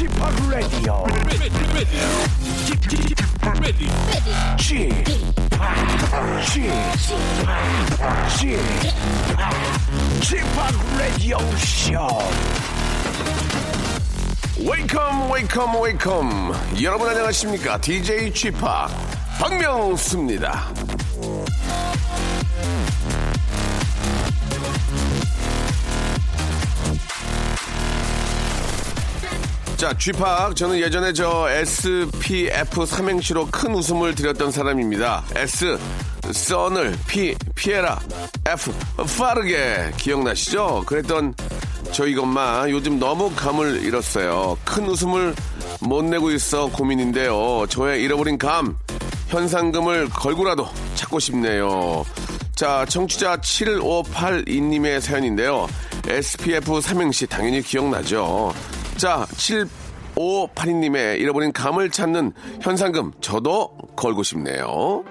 Chip Radio. Chip Chip Chip Radio Show. 웨이컴 웨이컴 웨이컴 여러분 안녕하십니까 DJ p 박명수입니다 자, 쥐팍. 저는 예전에 저 SPF 삼행시로 큰 웃음을 드렸던 사람입니다. S, 썬을, P, 피에라, F, 빠르게. 기억나시죠? 그랬던 저 이것만 요즘 너무 감을 잃었어요. 큰 웃음을 못 내고 있어 고민인데요. 저의 잃어버린 감, 현상금을 걸고라도 찾고 싶네요. 자, 청취자 7582님의 사연인데요. SPF 삼행시 당연히 기억나죠. 자, 7582님의 잃어버린 감을 찾는 현상금 저도 걸고 싶네요.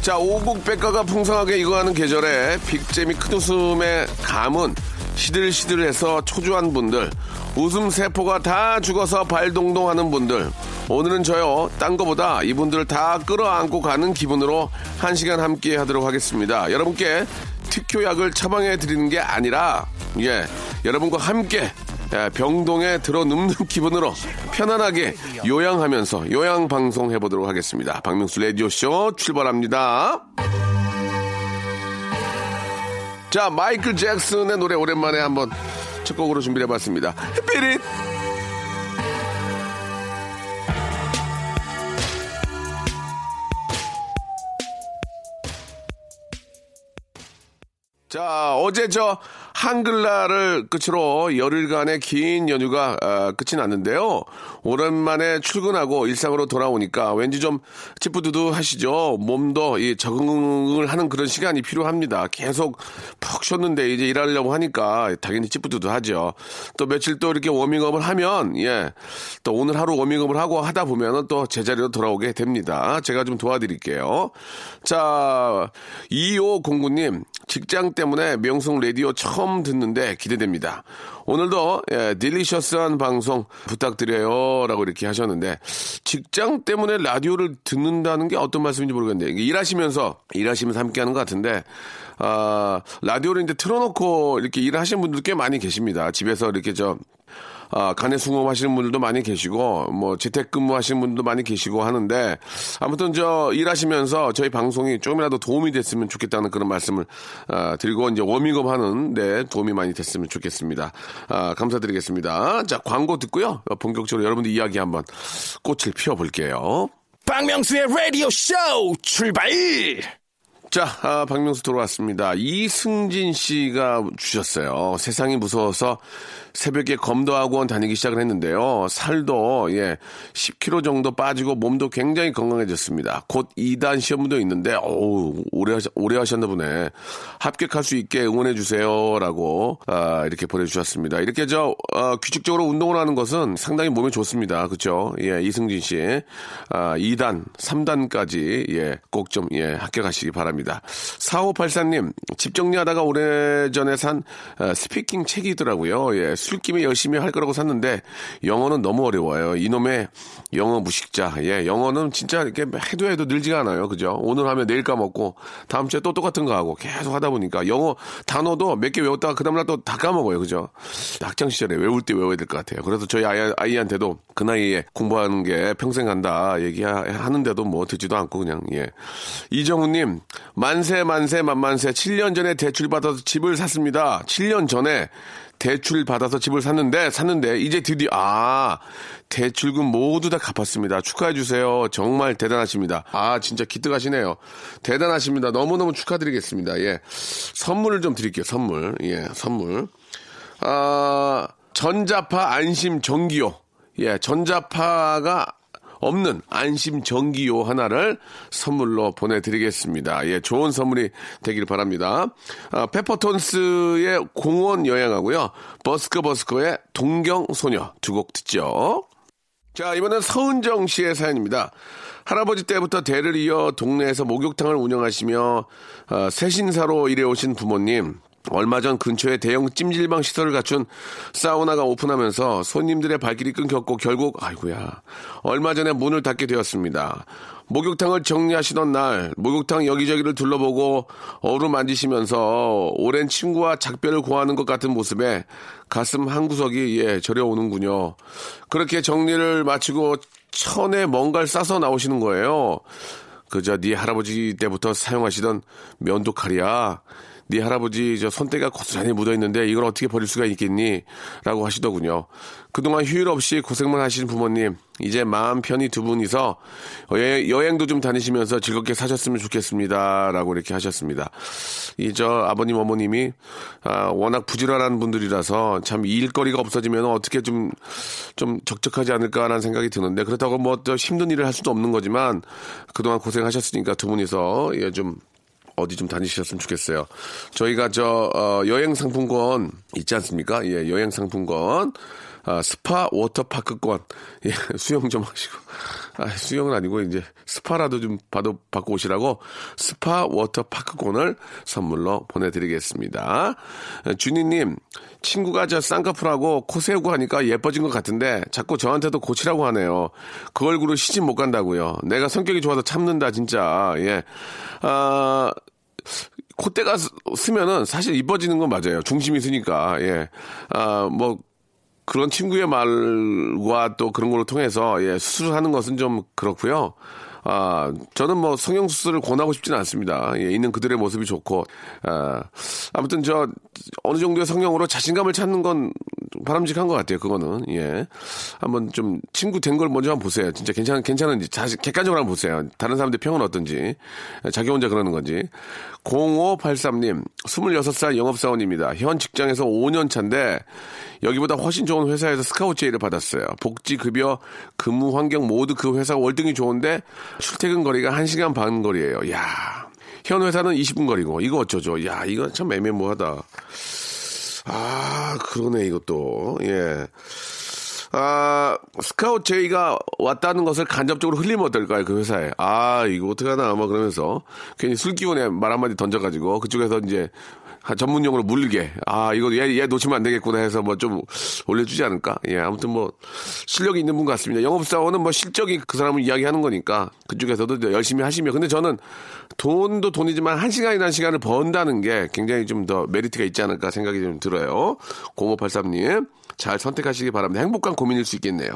자, 오곡 백과가 풍성하게 익어가는 계절에 빅잼이 큰 웃음의 감은 시들시들해서 초조한 분들, 웃음 세포가 다 죽어서 발동동하는 분들, 오늘은 저요, 딴 거보다 이분들을 다 끌어안고 가는 기분으로 한 시간 함께 하도록 하겠습니다. 여러분께 특효약을 처방해 드리는 게 아니라, 예, 여러분과 함께 예, 병동에 들어 눕는 기분으로 편안하게 요양하면서 요양 방송 해보도록 하겠습니다. 박명수 라디오쇼 출발합니다. 자, 마이클 잭슨의 노래 오랜만에 한번 첫 곡으로 준비해봤습니다. 삐릿! 자, 어제 저 한글날을 끝으로 열흘간의 긴 연휴가 어, 끝이 났는데요. 오랜만에 출근하고 일상으로 돌아오니까 왠지 좀 찌뿌두두 하시죠. 몸도 이 적응을 하는 그런 시간이 필요합니다. 계속 푹 쉬었는데 이제 일하려고 하니까 당연히 찌뿌두두 하죠. 또 며칠 또 이렇게 워밍업을 하면 예. 또 오늘 하루 워밍업을 하고 하다 보면은 또 제자리로 돌아오게 됩니다. 제가 좀 도와드릴게요. 자, 2509님 직장 때문에 명성 라디오 처음 듣는데 기대됩니다. 오늘도 예, 딜리셔스한 방송 부탁드려요. 라고 이렇게 하셨는데 직장 때문에 라디오를 듣는다는 게 어떤 말씀인지 모르겠는데 일하시면서 일하시면서 함께 하는 것 같은데 아, 라디오를 이제 틀어놓고 이렇게 일을 하시는 분들 꽤 많이 계십니다. 집에서 이렇게 저 아, 간의 수업 하시는 분들도 많이 계시고, 뭐, 재택근무 하시는 분들도 많이 계시고 하는데, 아무튼 저, 일하시면서 저희 방송이 조금이라도 도움이 됐으면 좋겠다는 그런 말씀을, 아, 드리고, 이제 워밍업 하는 데 도움이 많이 됐으면 좋겠습니다. 아, 감사드리겠습니다. 자, 광고 듣고요. 본격적으로 여러분들 이야기 한번 꽃을 피워볼게요. 박명수의 라디오 쇼 출발! 자, 아, 박명수 들어왔습니다. 이승진 씨가 주셨어요. 세상이 무서워서 새벽에 검도학원 다니기 시작을 했는데요. 살도 예 10kg 정도 빠지고 몸도 굉장히 건강해졌습니다. 곧 2단 시험도 있는데 어우 오래 하셨, 오래 하셨나 보네. 합격할 수 있게 응원해 주세요라고 아, 이렇게 보내주셨습니다. 이렇게 저 어, 규칙적으로 운동을 하는 것은 상당히 몸에 좋습니다. 그렇죠? 예 이승진 씨 아, 2단 3단까지 예 꼭 좀 예, 합격하시기 바랍니다. 4584님 집 정리하다가 오래전에 산 어, 스피킹 책이 있더라고요. 예 술김에 열심히 할 거라고 샀는데 영어는 너무 어려워요. 이놈의 영어 무식자. 예, 영어는 진짜 이렇게 해도 해도 늘지가 않아요. 그죠? 오늘 하면 내일 까먹고 다음 주에 또 똑같은 거 하고 계속 하다 보니까 영어 단어도 몇 개 외웠다가 그 다음날 또 다 까먹어요. 그죠? 학창 시절에 외울 때 외워야 될 것 같아요. 그래서 저희 아이, 아이한테도 그 나이에 공부하는 게 평생 간다 얘기하는데도 뭐 듣지도 않고 그냥 예. 이정우님 만세 만세 만만세 7년 전에 대출 받아서 집을 샀습니다. 7년 전에 대출 받아서 집을 샀는데 샀는데 이제 드디어 아 대출금 모두 다 갚았습니다. 축하해 주세요. 정말 대단하십니다. 아 진짜 기특하시네요. 대단하십니다. 너무 너무 축하드리겠습니다. 예. 선물을 좀 드릴게요. 선물. 예, 선물. 아 전자파 안심 전기요. 예, 전자파가 없는 안심 전기요 하나를 선물로 보내드리겠습니다. 예, 좋은 선물이 되길 바랍니다. 아, 페퍼톤스의 공원 여행하고요. 버스커 버스커의 동경 소녀 두 곡 듣죠. 자, 이번엔 서은정 씨의 사연입니다. 할아버지 때부터 대를 이어 동네에서 목욕탕을 운영하시며 어, 새신사로 일해오신 부모님. 얼마 전 근처에 대형 찜질방 시설을 갖춘 사우나가 오픈하면서 손님들의 발길이 끊겼고 결국 아이고야 얼마 전에 문을 닫게 되었습니다. 목욕탕을 정리하시던 날 목욕탕 여기저기를 둘러보고 얼음 만지시면서 오랜 친구와 작별을 고하는 것 같은 모습에 가슴 한 구석이 예 저려오는군요. 그렇게 정리를 마치고 천에 뭔가를 싸서 나오시는 거예요. 그저 네 할아버지 때부터 사용하시던 면도칼이야. 네 할아버지 저 손때가 고스란히 묻어 있는데 이걸 어떻게 버릴 수가 있겠니? 라고 하시더군요. 그동안 휴일 없이 고생만 하신 부모님, 이제 마음 편히 두 분이서 여행, 도좀 다니시면서 즐겁게 사셨으면 좋겠습니다. 라고 이렇게 하셨습니다. 이 저 아버님, 어머님이 아, 워낙 부지런한 분들이라서 참 일거리가 없어지면 어떻게 좀, 좀 적적하지 않을까라는 생각이 드는데 그렇다고 뭐 또 힘든 일을 할 수도 없는 거지만 그동안 고생하셨으니까 두 분이서 예, 좀 어디 좀 다니셨으면 좋겠어요. 저희가 저 어, 여행 상품권 있지 않습니까? 예, 여행 상품권. 아, 스파 워터파크권. 예, 수영 좀 하시고. 아, 수영은 아니고 이제 스파라도 좀 받아, 받고 오시라고 스파 워터파크권을 선물로 보내드리겠습니다. 준이님, 친구가 저 쌍꺼풀하고 코 세우고 하니까 예뻐진 것 같은데 자꾸 저한테도 고치라고 하네요. 그 얼굴로 시집 못 간다고요. 내가 성격이 좋아서 참는다, 진짜. 예. 아, 콧대가 쓰면은 사실 이뻐지는 건 맞아요. 중심이 있으니까, 예. 아, 뭐, 그런 친구의 말과 또 그런 걸로 통해서 예, 수술하는 것은 좀 그렇고요. 아, 저는 뭐 성형수술을 권하고 싶지는 않습니다. 예, 있는 그들의 모습이 좋고, 아, 아무튼 저 어느 정도의 성형으로 자신감을 찾는 건 바람직한 것 같아요. 그거는 예, 한번 좀 친구 된 걸 먼저 한번 보세요. 진짜 괜찮 괜찮은지 자신 객관적으로 한번 보세요. 다른 사람들 평은 어떤지, 자기 혼자 그러는 건지. 0583님, 26살 영업사원입니다. 현 직장에서 5년 차인데 여기보다 훨씬 좋은 회사에서 스카우트 제의를 받았어요. 복지, 급여, 근무 환경 모두 그 회사 월등히 좋은데 출퇴근 거리가 1시간 반 거리예요. 야, 현 회사는 20분 거리고 이거 어쩌죠? 야, 이거 참 애매모하다. 아, 그러네 이것도. 예. 아, 스카우트 제의가 왔다는 것을 간접적으로 흘리면 어떨까요, 그 회사에. 아, 이거 어떡하나, 뭐 그러면서. 괜히 술 기운에 말 한마디 던져가지고, 그쪽에서 이제 전문용어로 물게. 아, 이거 얘, 얘 놓치면 안 되겠구나 해서 뭐 좀 올려주지 않을까? 예, 아무튼 뭐 실력이 있는 분 같습니다. 영업사원은 뭐 실적이 그 사람을 이야기하는 거니까 그쪽에서도 열심히 하시며. 근데 저는 돈도 돈이지만 한 시간이나 한 시간을 번다는 게 굉장히 좀 더 메리트가 있지 않을까 생각이 좀 들어요. 0583님. 잘 선택하시기 바랍니다. 행복한 고민일 수 있겠네요.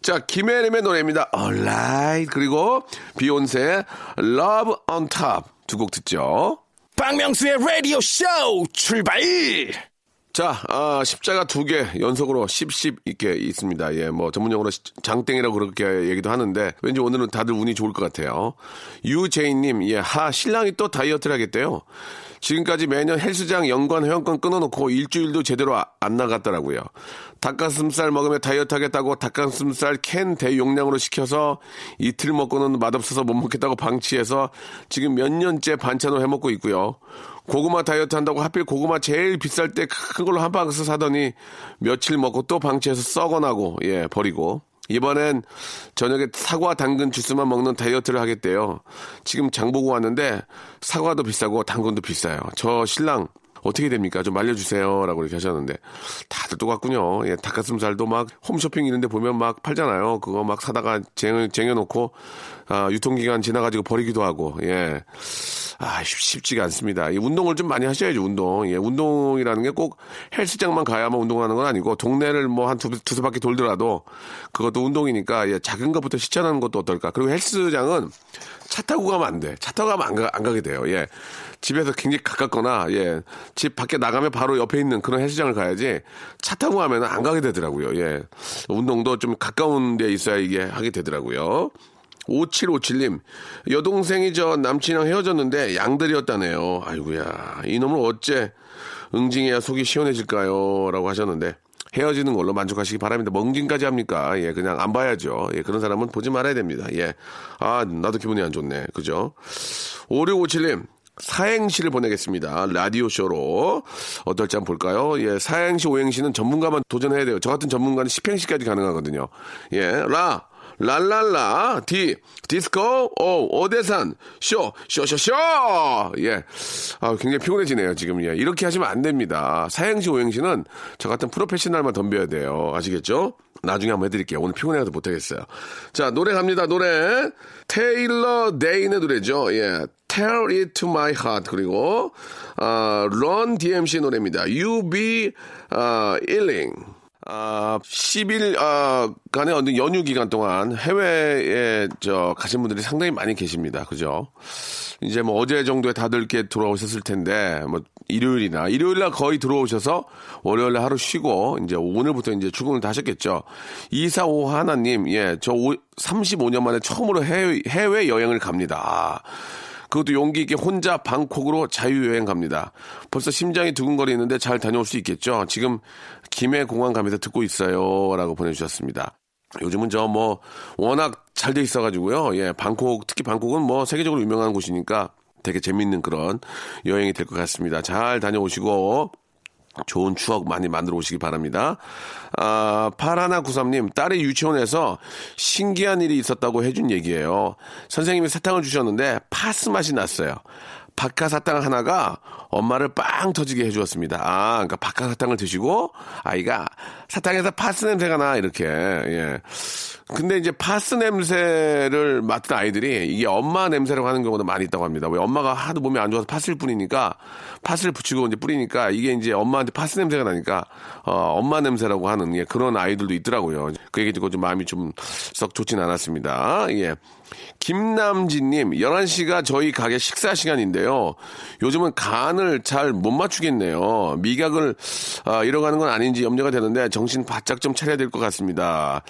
자, 김혜림의 노래입니다. Alright. 그리고 비욘세 Love on Top 두 곡 듣죠. 박명수의 라디오 쇼 출발! 자, 아, 십자가 두 개 연속으로 십십 있게 있습니다. 예, 뭐 전문용어로 장땡이라고 그렇게 얘기도 하는데 왠지 오늘은 다들 운이 좋을 것 같아요. 유제이님, 예, 하 신랑이 또 다이어트를 하겠대요. 지금까지 매년 헬스장 연관 회원권 끊어놓고 일주일도 제대로 아, 안 나갔더라고요. 닭가슴살 먹으면 다이어트 하겠다고 닭가슴살 캔 대용량으로 시켜서 이틀 먹고는 맛없어서 못 먹겠다고 방치해서 지금 몇 년째 반찬으로 해먹고 있고요. 고구마 다이어트 한다고 하필 고구마 제일 비쌀 때 큰 걸로 한 박스 사더니 며칠 먹고 또 방치해서 썩어나고 예 버리고 이번엔 저녁에 사과 당근 주스만 먹는 다이어트를 하겠대요. 지금 장 보고 왔는데 사과도 비싸고 당근도 비싸요. 저 신랑 어떻게 됩니까? 좀 알려주세요. 라고 이렇게 하셨는데, 다들 똑같군요. 예, 닭가슴살도 막 홈쇼핑 이런 데 보면 막 팔잖아요. 그거 막 사다가 쟁여, 쟁여놓고, 아, 유통기간 지나가지고 버리기도 하고, 예. 아, 쉽지가 않습니다. 이 운동을 좀 많이 하셔야죠, 운동. 예, 운동이라는 게 꼭 헬스장만 가야만 운동하는 건 아니고, 동네를 뭐 한 두, 두세 바퀴 돌더라도, 그것도 운동이니까, 예, 작은 것부터 실천하는 것도 어떨까. 그리고 헬스장은 차 타고 가면 안 돼. 차 타고 가면 안, 가, 안 가게 돼요. 예. 집에서 굉장히 가깝거나, 예. 집 밖에 나가면 바로 옆에 있는 그런 헬스장을 가야지, 차 타고 가면 안 가게 되더라고요. 예. 운동도 좀 가까운 데 있어야 이게 하게 되더라고요. 5757님, 여동생이 저 남친이랑 헤어졌는데 양들이었다네요. 아이구야 이놈을 어째 응징해야 속이 시원해질까요? 라고 하셨는데, 헤어지는 걸로 만족하시기 바랍니다. 멍진까지 합니까? 예, 그냥 안 봐야죠. 예, 그런 사람은 보지 말아야 됩니다. 예. 아, 나도 기분이 안 좋네. 그죠? 5657님, 사행시를 보내겠습니다. 라디오쇼로. 어떨지 한번 볼까요? 예, 사행시, 오행시는 전문가만 도전해야 돼요. 저 같은 전문가는 10행시까지 가능하거든요. 예, 라. 랄랄라, 디, 디스코, 오, 오대산, 쇼, 쇼쇼쇼! 예. 아, 굉장히 피곤해지네요, 지금. 예. 이렇게 하시면 안 됩니다. 사행시, 오행시는 저 같은 프로페셔널만 덤벼야 돼요. 아시겠죠? 나중에 한번 해드릴게요. 오늘 피곤해서 못하겠어요. 자, 노래 갑니다, 노래. 테일러 데이의 노래죠. 예. Tell it to my heart. 그리고, 아, 런 DMC 노래입니다. You be, 아, illing. 아, 10일, 아, 간의 어느 연휴 기간 동안 해외에 저 가신 분들이 상당히 많이 계십니다. 그죠? 이제 뭐 어제 정도에 다들 이렇게 들어오셨을 텐데, 뭐 일요일이나, 일요일날 거의 들어오셔서 월요일날 하루 쉬고, 이제 오늘부터 이제 출근을 다 하셨겠죠. 245 하나님, 예, 저 35년 만에 처음으로 해외, 해외 여행을 갑니다. 아, 그것도 용기 있게 혼자 방콕으로 자유여행 갑니다. 벌써 심장이 두근거리는데 잘 다녀올 수 있겠죠? 지금 김해 공항 가면서 듣고 있어요. 라고 보내주셨습니다. 요즘은 저 뭐 워낙 잘 돼 있어가지고요. 예, 방콕, 특히 방콕은 뭐 세계적으로 유명한 곳이니까 되게 재밌는 그런 여행이 될 것 같습니다. 잘 다녀오시고 좋은 추억 많이 만들어 오시기 바랍니다. 아, 파라나 구삼님, 딸이 유치원에서 신기한 일이 있었다고 해준 얘기예요. 선생님이 사탕을 주셨는데 파스 맛이 났어요. 박하사탕 하나가 엄마를 빵 터지게 해주었습니다. 아, 그러니까 박하사탕을 드시고 아이가 사탕에서 파스 냄새가 나 이렇게 예. 근데 이제 파스 냄새를 맡은 아이들이 이게 엄마 냄새라고 하는 경우도 많이 있다고 합니다. 왜 엄마가 하도 몸이 안 좋아서 파스를 뿌리니까 파스를 붙이고 이제 뿌리니까 이게 이제 엄마한테 파스 냄새가 나니까 어, 엄마 냄새라고 하는 예, 그런 아이들도 있더라고요. 그 얘기 듣고 좀 마음이 좀 썩 좋진 않았습니다. 예. 김남진님, 11시가 저희 가게 식사 시간인데요. 요즘은 간을 잘 못 맞추겠네요. 미각을 아, 잃어가는 건 아닌지 염려가 되는데 정신 바짝 좀 차려야 될 것 같습니다.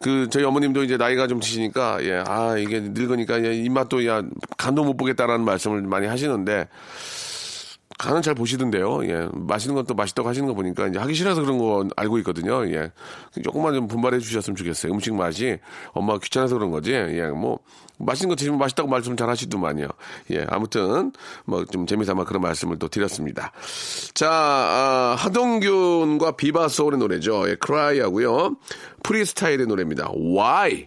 그 저희 어머님도 이제 나이가 좀 드시니까 예, 아 이게 늙으니까 예, 입맛도 야 간도 못 보겠다라는 말씀을 많이 하시는데 간은 잘 보시던데요. 예. 맛있는 것도 맛있다고 하시는 거 보니까 이제 하기 싫어서 그런 거 알고 있거든요. 예. 조금만 좀 분발해 주셨으면 좋겠어요. 음식 맛이 엄마가 귀찮아서 그런 거지. 예. 뭐 맛있는 거 드시면 맛있다고 말씀 잘 하시더만요. 예. 아무튼 뭐 좀 재미삼아 그런 말씀을 또 드렸습니다. 자, 아, 하동균과 비바 소울의 노래죠. 예. 크라이 하고요. 프리스타일의 노래입니다. Why?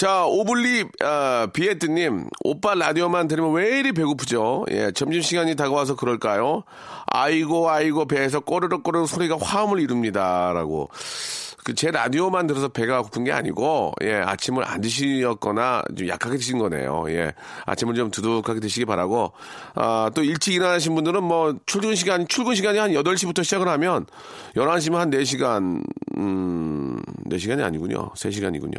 자, 오블리, 아, 비에트님, 오빠 라디오만 들으면 왜 이리 배고프죠? 예, 점심시간이 다가와서 그럴까요? 아이고, 아이고, 배에서 꼬르륵 꼬르륵 소리가 화음을 이룹니다. 라고. 그제 라디오만 들어서 배가 고픈 게 아니고, 예, 아침을 안 드시었거나 좀 약하게 드신 거네요. 예, 아침을 좀 두둑하게 드시기 바라고, 아, 또 일찍 일어나신 분들은 뭐, 출근 시간, 출근 시간이 한 8시부터 시작을 하면, 11시면 한 4시간, 음, 4시간이 아니군요. 3시간이군요.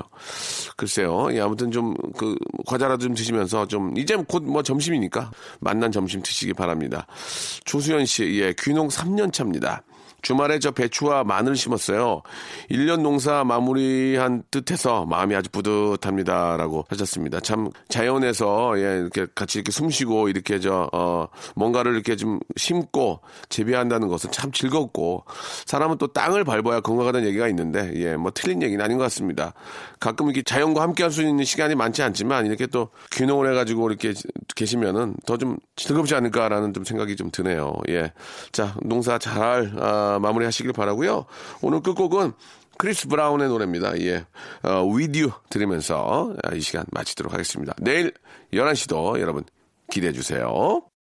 글쎄요. 예, 아무튼 좀, 그, 과자라도 좀 드시면서 좀, 이제 곧 뭐 점심이니까, 만난 점심 드시기 바랍니다. 조수연 씨, 예, 귀농 3년 차입니다. 주말에 저 배추와 마늘 심었어요. 1년 농사 마무리한 듯해서 마음이 아주 뿌듯합니다 라고 하셨습니다. 참 자연에서 예, 이렇게 같이 이렇게 숨 쉬고 이렇게 저 어, 뭔가를 이렇게 좀 심고 재배한다는 것은 참 즐겁고 사람은 또 땅을 밟아야 건강하다는 얘기가 있는데 예, 뭐 틀린 얘기는 아닌 것 같습니다. 가끔 이렇게 자연과 함께 할 수 있는 시간이 많지 않지만 이렇게 또 귀농을 해가지고 이렇게 계시면은 더 좀 즐겁지 않을까라는 좀 생각이 좀 드네요. 예. 자, 농사 잘 아, 마무리 하시길 바라고요 오늘 끝곡은 크리스 브라운의 노래입니다. 예. 어, With You 들으면서 이 시간 마치도록 하겠습니다. 내일 11시도 여러분 기대해 주세요.